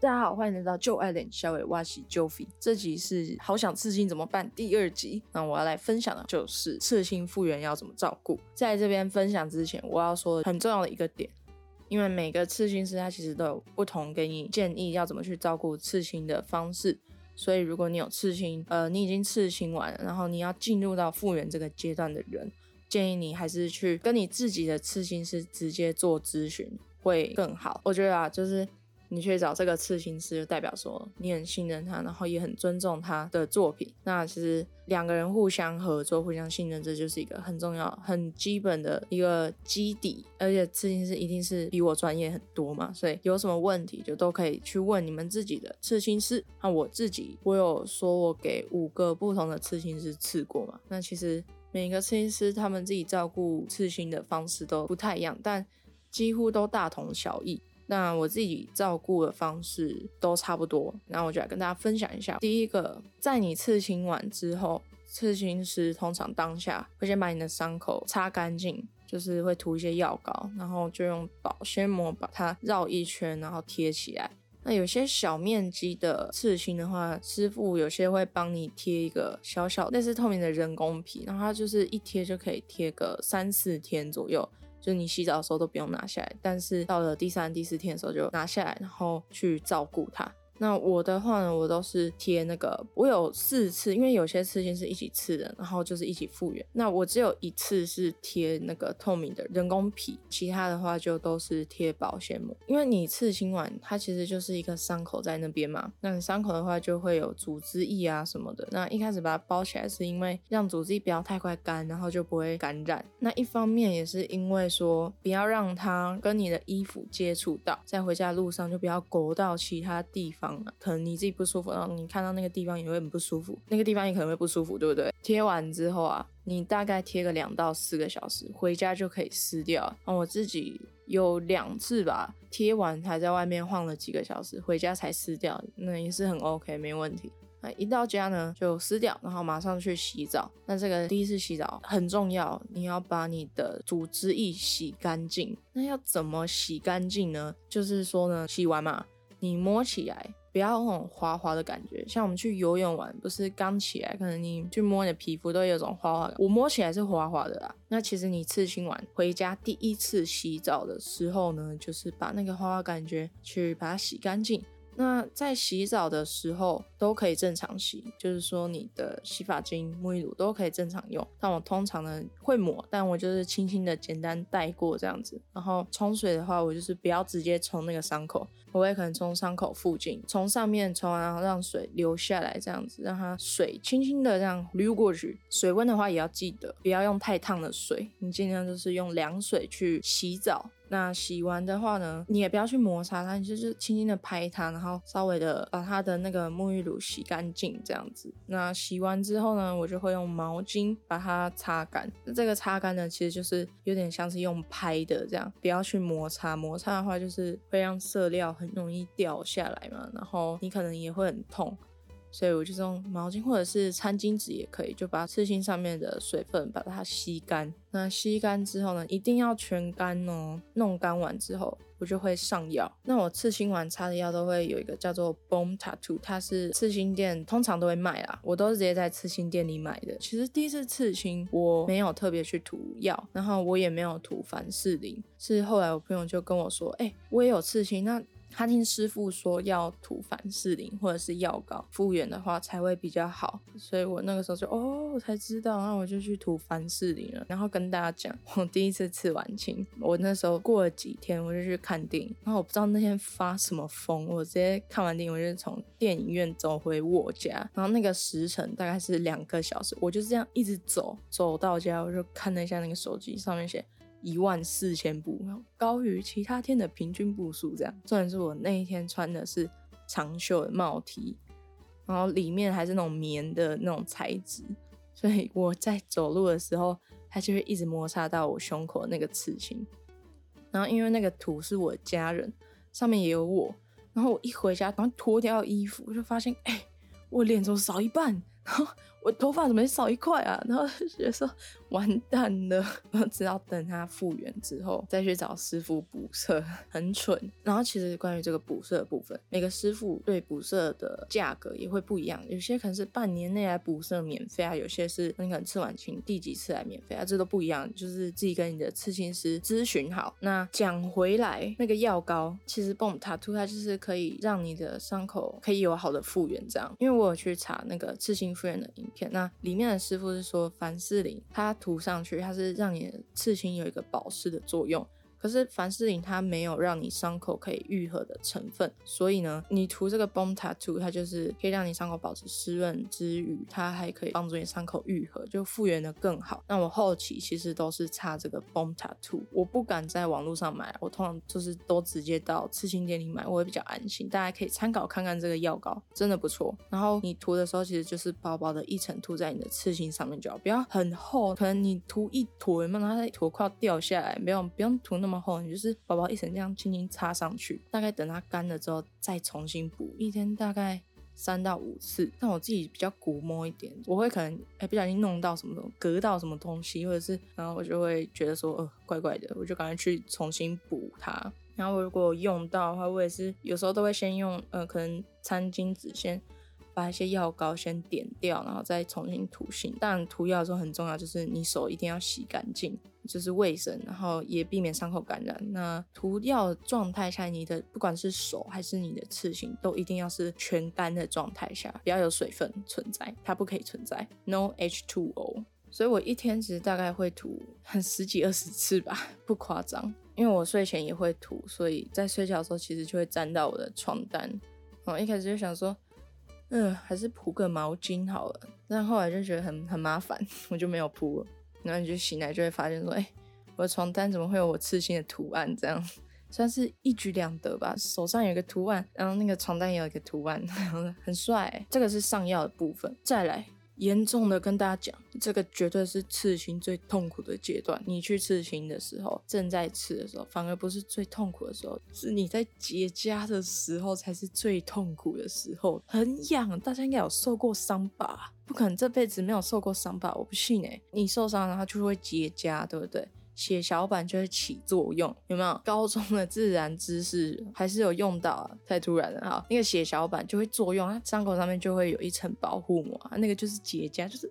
大家好，欢迎来到旧爱脸小伟挖喜 Joey。这集是好想刺青怎么办第二集。那我要来分享的就是刺青复原要怎么照顾。在这边分享之前，我要说很重要的一个点，因为每个刺青师他其实都有不同给你建议要怎么去照顾刺青的方式。所以如果你有刺青，呃，你已经刺青完了，然后你要进入到复原这个阶段的人，建议你还是去跟你自己的刺青师直接做咨询会更好。我觉得啊，就是。你去找这个刺青师，就代表说你很信任他，然后也很尊重他的作品。那其实两个人互相合作、互相信任，这就是一个很重要、很基本的一个基底。而且刺青师一定是比我专业很多嘛，所以有什么问题就都可以去问你们自己的刺青师。那我自己，我有说我给五个不同的刺青师刺过嘛？那其实每个刺青师他们自己照顾刺青的方式都不太一样，但几乎都大同小异。那我自己照顾的方式都差不多，然后我就来跟大家分享一下。第一个，在你刺青完之后，刺青师通常当下会先把你的伤口擦干净，就是会涂一些药膏，然后就用保鲜膜把它绕一圈，然后贴起来。那有些小面积的刺青的话，师傅有些会帮你贴一个小小类似透明的人工皮，然后它就是一贴就可以贴个三四天左右。就你洗澡的时候都不用拿下来，但是到了第三、第四天的时候就拿下来，然后去照顾它。那我的话呢，我都是贴那个，我有四次，因为有些刺青是一起刺的，然后就是一起复原。那我只有一次是贴那个透明的人工皮，其他的话就都是贴保鲜膜。因为你刺青完，它其实就是一个伤口在那边嘛，那你伤口的话就会有组织液啊什么的。那一开始把它包起来，是因为让组织液不要太快干，然后就不会感染。那一方面也是因为说，不要让它跟你的衣服接触到，在回家路上就不要勾到其他地方。可能你自己不舒服，然后你看到那个地方也会很不舒服，那个地方也可能会不舒服，对不对？贴完之后啊，你大概贴个两到四个小时，回家就可以撕掉。我自己有两次吧，贴完还在外面晃了几个小时，回家才撕掉，那也是很 OK，没问题。那一到家呢，就撕掉，然后马上去洗澡。那这个第一次洗澡很重要，你要把你的组织液洗干净。那要怎么洗干净呢？就是说呢，洗完嘛，你摸起来。不要那种滑滑的感觉，像我们去游泳玩，不是刚起来，可能你去摸你的皮肤都有种滑滑感。我摸起来是滑滑的啦。那其实你刺青完回家第一次洗澡的时候呢，就是把那个滑滑感觉去把它洗干净。那在洗澡的时候都可以正常洗，就是说你的洗发精、沐浴乳都可以正常用。但我通常呢会抹，但我就是轻轻的简单带过这样子。然后冲水的话，我就是不要直接冲那个伤口。我也可能冲伤口附近，从上面冲，然后让水流下来，这样子让它水轻轻的这样流过去。水温的话也要记得，不要用太烫的水，你尽量就是用凉水去洗澡。那洗完的话呢，你也不要去摩擦它，你就是轻轻的拍它，然后稍微的把它的那个沐浴乳洗干净，这样子。那洗完之后呢，我就会用毛巾把它擦干。那这个擦干呢，其实就是有点像是用拍的这样，不要去摩擦，摩擦的话就是会让色料很容易掉下来嘛，然后你可能也会很痛。所以我就用毛巾或者是餐巾纸也可以，就把刺青上面的水分把它吸干。那吸干之后呢，一定要全干哦。弄干完之后，我就会上药。那我刺青完擦的药都会有一个叫做 Bone Tattoo，它是刺青店通常都会卖啦，我都是直接在刺青店里买的。其实第一次刺青我没有特别去涂药，然后我也没有涂凡士林，是后来我朋友就跟我说，哎，我也有刺青，那。他听师傅说要涂凡士林或者是药膏复原的话才会比较好，所以我那个时候就哦，我才知道，那我就去涂凡士林了。然后跟大家讲，我第一次刺完青，我那时候过了几天我就去看电影，然后我不知道那天发什么疯，我直接看完电影我就从电影院走回我家，然后那个时程大概是两个小时，我就这样一直走，走到家我就看了一下那个手机上面写。一万四千步，高于其他天的平均步数。这样，虽然是我那一天穿的是长袖的帽 T，然后里面还是那种棉的那种材质，所以我在走路的时候，它就会一直摩擦到我胸口那个刺青。然后因为那个图是我家人，上面也有我，然后我一回家，然后脱掉衣服，我就发现，哎，我脸怎么少一半？然后我头发怎么少一块啊？然后觉得说，完蛋了，我只要等它复原之后再去找师傅补色，很蠢。然后其实关于这个补色的部分，每个师傅对补色的价格也会不一样，有些可能是半年内来补色免费啊，有些是你可能刺完青第几次来免费啊，这都不一样，就是自己跟你的刺青师咨询好。那讲回来，那个药膏其实 Boom Tattoo 它就是可以让你的伤口可以有好的复原，这样。因为我有去查那个刺青复原的影片，那里面的师傅是说凡士林它涂上去，它是让你刺青有一个保湿的作用。可是凡士林它没有让你伤口可以愈合的成分，所以呢，你涂这个 Bone Tattoo，它就是可以让你伤口保持湿润之余，它还可以帮助你伤口愈合，就复原的更好。那我后期其实都是擦这个 Bone Tattoo，我不敢在网络上买，我通常就是都直接到刺青店里买，我会比较安心。大家可以参考看看这个药膏，真的不错。然后你涂的时候，其实就是薄薄的一层涂在你的刺青上面就好，不要很厚，可能你涂一坨，有没有？它一坨快要掉下来，不用不用涂那么。那么厚，你就是薄薄一层这样轻轻擦上去，大概等它干了之后再重新补，一天大概三到五次。但我自己比较古摸一点，我会可能哎不小心弄到什么东西，隔到什么东西，或者是然后我就会觉得说呃怪怪的，我就赶快去重新补它。然后如果用到的话，我也是有时候都会先用呃可能餐巾纸先。把一些药膏先点掉，然后再重新涂型。但，涂药的时候很重要，就是你手一定要洗干净，就是卫生，然后也避免伤口感染。那涂药状态下，你的不管是手还是你的刺青，都一定要是全干的状态下，不要有水分存在，它不可以存在，no H2O。所以我一天其实大概会涂很十几二十次吧，不夸张。因为我睡前也会涂，所以在睡觉的时候其实就会沾到我的床单。我一开始就想说。嗯，还是铺个毛巾好了。但后来就觉得很很麻烦，我就没有铺了。然后你就醒来就会发现说，哎，我的床单怎么会有我刺青的图案？这样 算是一举两得吧。手上有一个图案，然后那个床单也有一个图案，很帅。这个是上药的部分，再来。严重的跟大家讲，这个绝对是刺青最痛苦的阶段。你去刺青的时候，正在刺的时候，反而不是最痛苦的时候，是你在结痂的时候才是最痛苦的时候，很痒。大家应该有受过伤吧？不可能这辈子没有受过伤吧？我不信哎，你受伤然后就会结痂，对不对？血小板就会起作用，有没有？高中的自然知识还是有用到啊？太突然了哈！那个血小板就会作用，它伤口上面就会有一层保护膜，那个就是结痂，就是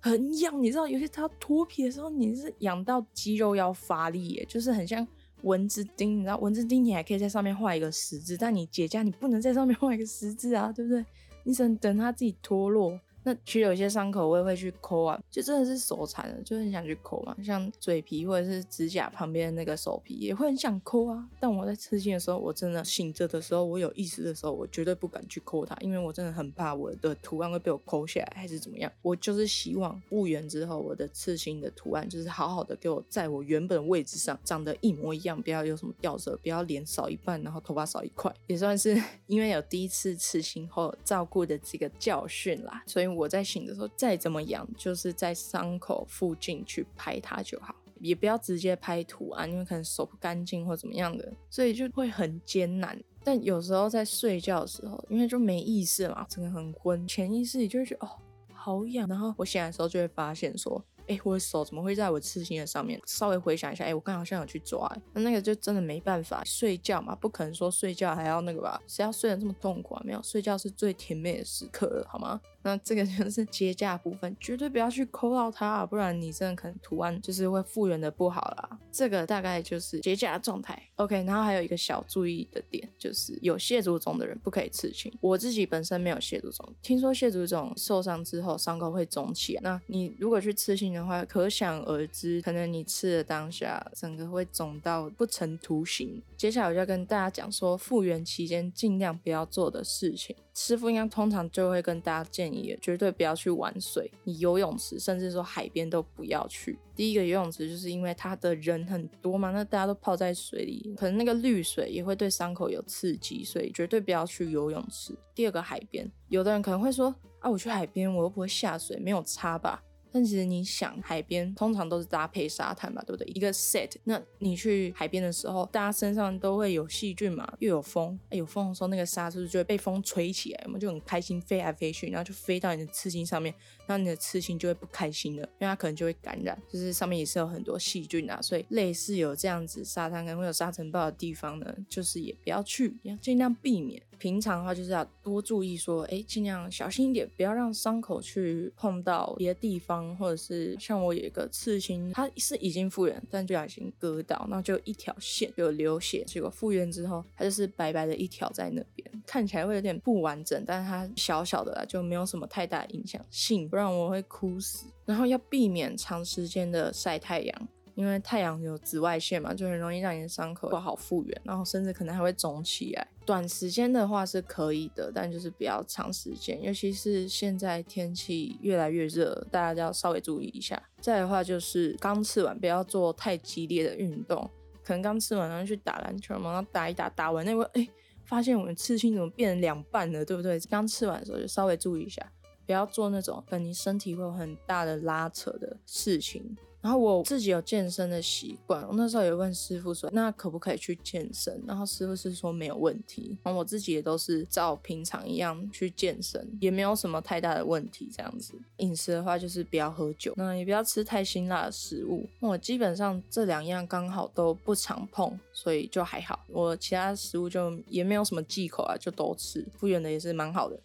很痒。你知道，有些它脱皮的时候，你是痒到肌肉要发力，就是很像蚊子叮。你知道，蚊子叮你还可以在上面画一个十字，但你结痂你不能在上面画一个十字啊，对不对？你只能等它自己脱落。那其实有些伤口我也会去抠啊，就真的是手残了，就很想去抠嘛。像嘴皮或者是指甲旁边那个手皮，也会很想抠啊。但我在刺青的时候，我真的醒着的时候，我有意识的时候，我绝对不敢去抠它，因为我真的很怕我的图案会被我抠下来，还是怎么样。我就是希望复原之后，我的刺青的图案就是好好的给我在我原本位置上长得一模一样，不要有什么掉色，不要脸少一半，然后头发少一块，也算是 因为有第一次刺青后照顾的这个教训啦，所以。我在醒的时候，再怎么痒，就是在伤口附近去拍它就好，也不要直接拍图案，因为可能手不干净或怎么样的，所以就会很艰难。但有时候在睡觉的时候，因为就没意识嘛，整个很昏，潜意识里就会觉得哦好痒，然后我醒来的时候就会发现说。哎，我的手怎么会在我刺青的上面？稍微回想一下，哎，我刚好像有去抓，那那个就真的没办法，睡觉嘛，不可能说睡觉还要那个吧？谁要睡得这么痛苦啊？没有，睡觉是最甜美的时刻了，好吗？那这个就是结痂部分，绝对不要去抠到它啊，不然你真的可能图案就是会复原的不好啦。这个大概就是结痂的状态。OK，然后还有一个小注意的点，就是有蟹足肿的人不可以刺青。我自己本身没有蟹足肿，听说蟹足肿受伤之后伤口会肿起来，那你如果去刺青的话，可想而知，可能你刺的当下整个会肿到不成图形。接下来我就要跟大家讲说，复原期间尽量不要做的事情。师傅应该通常就会跟大家建议，你绝对不要去玩水，你游泳池甚至说海边都不要去。第一个游泳池就是因为它的人很多嘛，那大家都泡在水里，可能那个绿水也会对伤口有刺激，所以绝对不要去游泳池。第二个海边，有的人可能会说啊，我去海边我又不会下水，没有差吧？但其实你想，海边通常都是搭配沙滩嘛，对不对？一个 set，那你去海边的时候，大家身上都会有细菌嘛，又有风，有风的时候，那个沙是不是就会被风吹起来？我们就很开心飞来飞去，然后就飞到你的刺青上面，然后你的刺青就会不开心了，因为它可能就会感染，就是上面也是有很多细菌啊，所以类似有这样子沙滩可能会有沙尘暴的地方呢，就是也不要去，要尽量避免。平常的话就是要多注意，说哎，尽量小心一点，不要让伤口去碰到别的地方，或者是像我有一个刺青，它是已经复原，但不小心割到，那就一条线有流血，结果复原之后，它就是白白的一条在那边，看起来会有点不完整，但是它小小的就没有什么太大影响性，不然我会哭死。然后要避免长时间的晒太阳。因为太阳有紫外线嘛，就很容易让你的伤口不好复原，然后甚至可能还会肿起来。短时间的话是可以的，但就是比较长时间，尤其是现在天气越来越热，大家要稍微注意一下。再的话就是刚吃完不要做太激烈的运动，可能刚吃完然后去打篮球嘛，然后打一打，打完那会哎发现我们刺青怎么变成两半了，对不对？刚吃完的时候就稍微注意一下，不要做那种跟你身体会有很大的拉扯的事情。然后我自己有健身的习惯，我那时候也问师傅说，那可不可以去健身？然后师傅是说没有问题。然后我自己也都是照平常一样去健身，也没有什么太大的问题。这样子饮食的话，就是不要喝酒，那也不要吃太辛辣的食物。我基本上这两样刚好都不常碰，所以就还好。我其他食物就也没有什么忌口啊，就都吃。复原的也是蛮好的。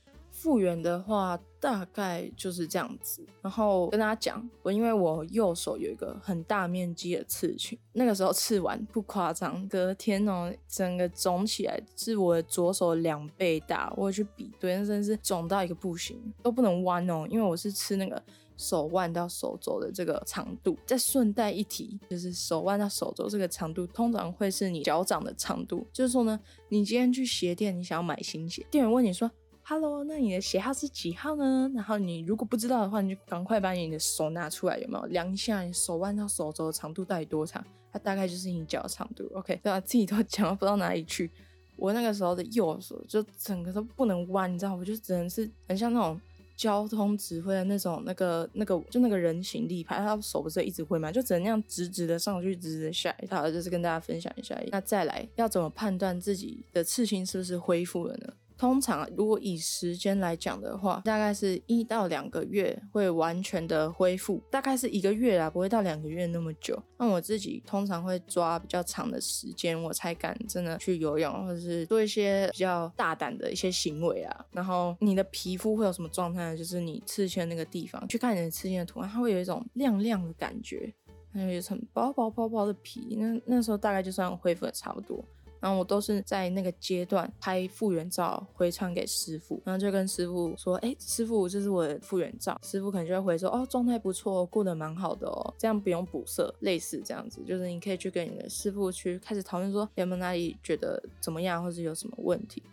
复原的话大概就是这样子，然后跟大家讲，我因为我右手有一个很大面积的刺青，那个时候刺完不夸张，隔天哦整个肿起来是我的左手两倍大，我去比对，真是肿到一个不行，都不能弯哦，因为我是刺那个手腕到手肘的这个长度。再顺带一提，就是手腕到手肘这个长度，通常会是你脚掌的长度。就是说呢，你今天去鞋店，你想要买新鞋，店员问你说。Hello，那你的鞋号是几号呢？然后你如果不知道的话，你就赶快把你的手拿出来，有没有量一下你手腕到手肘的长度到底多长？它大概就是你脚的长度。OK，对啊，自己都讲不知道哪里去。我那个时候的右手就整个都不能弯，你知道我就只能是很像那种交通指挥的那种那个那个就那个人形立牌，他手不是一直挥嘛，就只能那样直直的上去，直直的下来。好，就是跟大家分享一下。那再来要怎么判断自己的刺青是不是恢复了呢？通常，如果以时间来讲的话，大概是一到两个月会完全的恢复，大概是一个月啦，不会到两个月那么久。那我自己通常会抓比较长的时间，我才敢真的去游泳，或者是做一些比较大胆的一些行为啊。然后你的皮肤会有什么状态呢？就是你刺青那个地方，去看你的刺青的图案，它会有一种亮亮的感觉，还有一层薄薄薄薄的皮。那那时候大概就算恢复的差不多。然后我都是在那个阶段拍复原照回传给师傅，然后就跟师傅说：“哎，师傅，这是我的复原照。”师傅可能就会回说：“哦，状态不错，过得蛮好的哦，这样不用补色，类似这样子，就是你可以去跟你的师傅去开始讨论说有没有哪里觉得怎么样，或是有什么问题。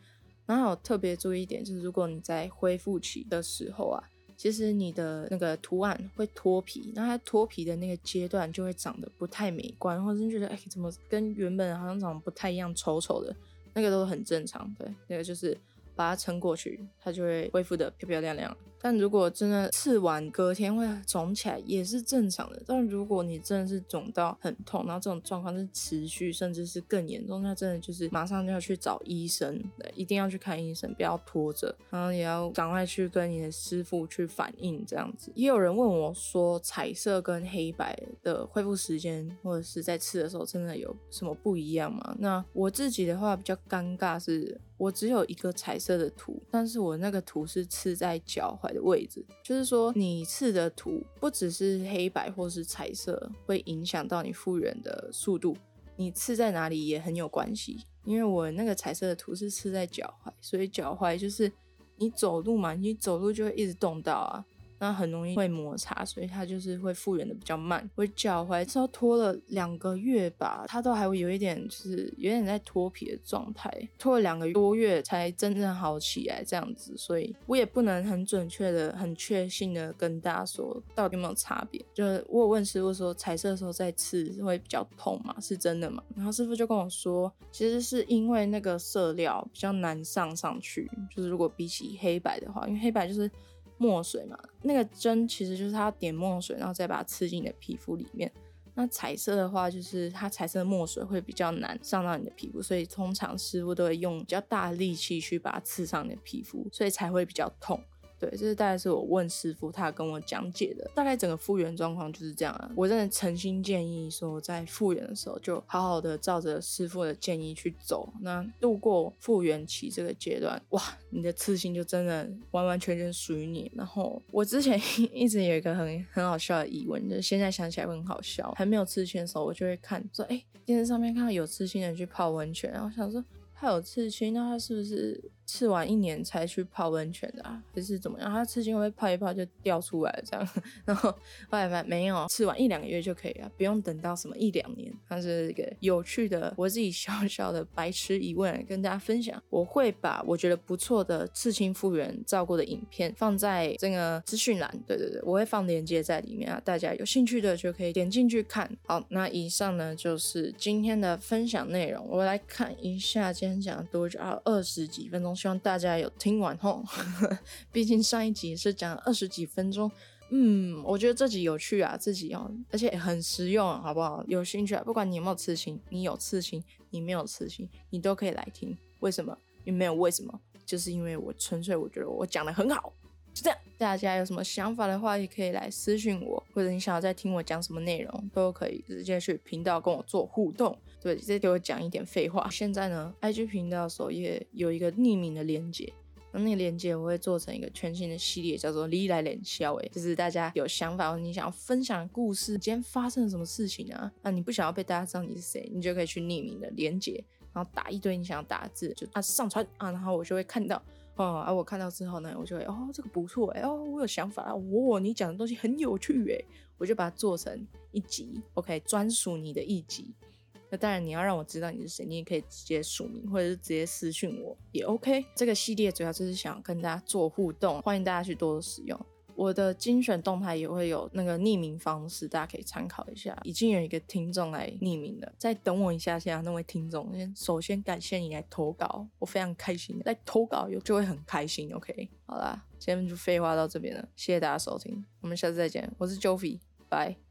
然后特别注意一点，就是如果你在恢复期的时候啊。其实你的那个图案会脱皮，那它脱皮的那个阶段就会长得不太美观，或者是觉得哎怎么跟原本好像长得不太一样，丑丑的，那个都很正常。对，那个就是把它撑过去，它就会恢复的漂漂亮亮。但如果真的刺完隔天会肿起来，也是正常的。但如果你真的是肿到很痛，然后这种状况是持续，甚至是更严重，那真的就是马上就要去找医生，一定要去看医生，不要拖着，然后也要赶快去跟你的师傅去反映这样子。也有人问我说，彩色跟黑白的恢复时间，或者是在刺的时候真的有什么不一样吗？那我自己的话比较尴尬是。我只有一个彩色的图，但是我那个图是刺在脚踝的位置，就是说你刺的图不只是黑白或是彩色，会影响到你复原的速度，你刺在哪里也很有关系。因为我那个彩色的图是刺在脚踝，所以脚踝就是你走路嘛，你走路就会一直动到啊。那很容易会摩擦，所以它就是会复原的比较慢。我脚踝至少拖了两个月吧，它都还会有一点，就是有点在脱皮的状态，拖了两个多月才真正好起来这样子。所以我也不能很准确的、很确信的跟大家说到底有没有差别。就是我有问师傅说，彩色的时候再刺会比较痛吗？是真的吗？然后师傅就跟我说，其实是因为那个色料比较难上上去，就是如果比起黑白的话，因为黑白就是。墨水嘛，那个针其实就是它点墨水，然后再把它刺进你的皮肤里面。那彩色的话，就是它彩色的墨水会比较难上到你的皮肤，所以通常师傅都会用比较大的力气去把它刺上你的皮肤，所以才会比较痛。对，这是大概是我问师傅，他跟我讲解的，大概整个复原状况就是这样啊。我真的诚心建议说，在复原的时候就好好的照着师傅的建议去走，那度过复原期这个阶段，哇，你的刺青就真的完完全全属于你。然后我之前 一直有一个很很好笑的疑问，就是现在想起来会很好笑。还没有刺青的时候，我就会看说，哎，电视上面看到有刺青的人去泡温泉，然后想说他有刺青，那他是不是？吃完一年才去泡温泉的，还是怎么样？他刺青会泡一泡就掉出来这样，然后后来发现没有，吃完一两个月就可以了，不用等到什么一两年。它是一个有趣的，我自己小小的白痴疑问跟大家分享。我会把我觉得不错的刺青复原照顾的影片放在这个资讯栏，对对对，我会放链接在里面啊，大家有兴趣的就可以点进去看。好，那以上呢就是今天的分享内容。我来看一下今天讲多久啊？二十几分钟。希望大家有听完吼，毕竟上一集是讲了二十几分钟，嗯，我觉得这集有趣啊，自己用，而且很实用，好不好？有兴趣啊，不管你有没有刺青，你有刺青，你没有刺青，你都可以来听。为什么？因为没有为什么，就是因为我纯粹我觉得我讲的很好，就这样。大家有什么想法的话，也可以来私信我，或者你想要再听我讲什么内容，都可以直接去频道跟我做互动。对，直接给我讲一点废话。现在呢，IG 频道首页有一个匿名的连接，那那个连接我会做成一个全新的系列，叫做“离来连笑”。哎，就是大家有想法或你想要分享故事，今天发生了什么事情啊？那你不想要被大家知道你是谁，你就可以去匿名的连接，然后打一堆你想要打的字，就啊上传啊，然后我就会看到。哦，而我看到之后呢，我就会哦，这个不错哎，哦，我有想法哦，你讲的东西很有趣哎，我就把它做成一集，OK，专属你的一集。那当然你要让我知道你是谁，你也可以直接署名或者是直接私信我也 OK。这个系列主要就是想跟大家做互动，欢迎大家去多多使用。我的精选动态也会有那个匿名方式，大家可以参考一下。已经有一个听众来匿名了，再等我一下下。那位听众，先首先感谢你来投稿，我非常开心。来投稿有就会很开心，OK？好啦，今天就废话到这边了，谢谢大家收听，我们下次再见。我是 Joey，拜。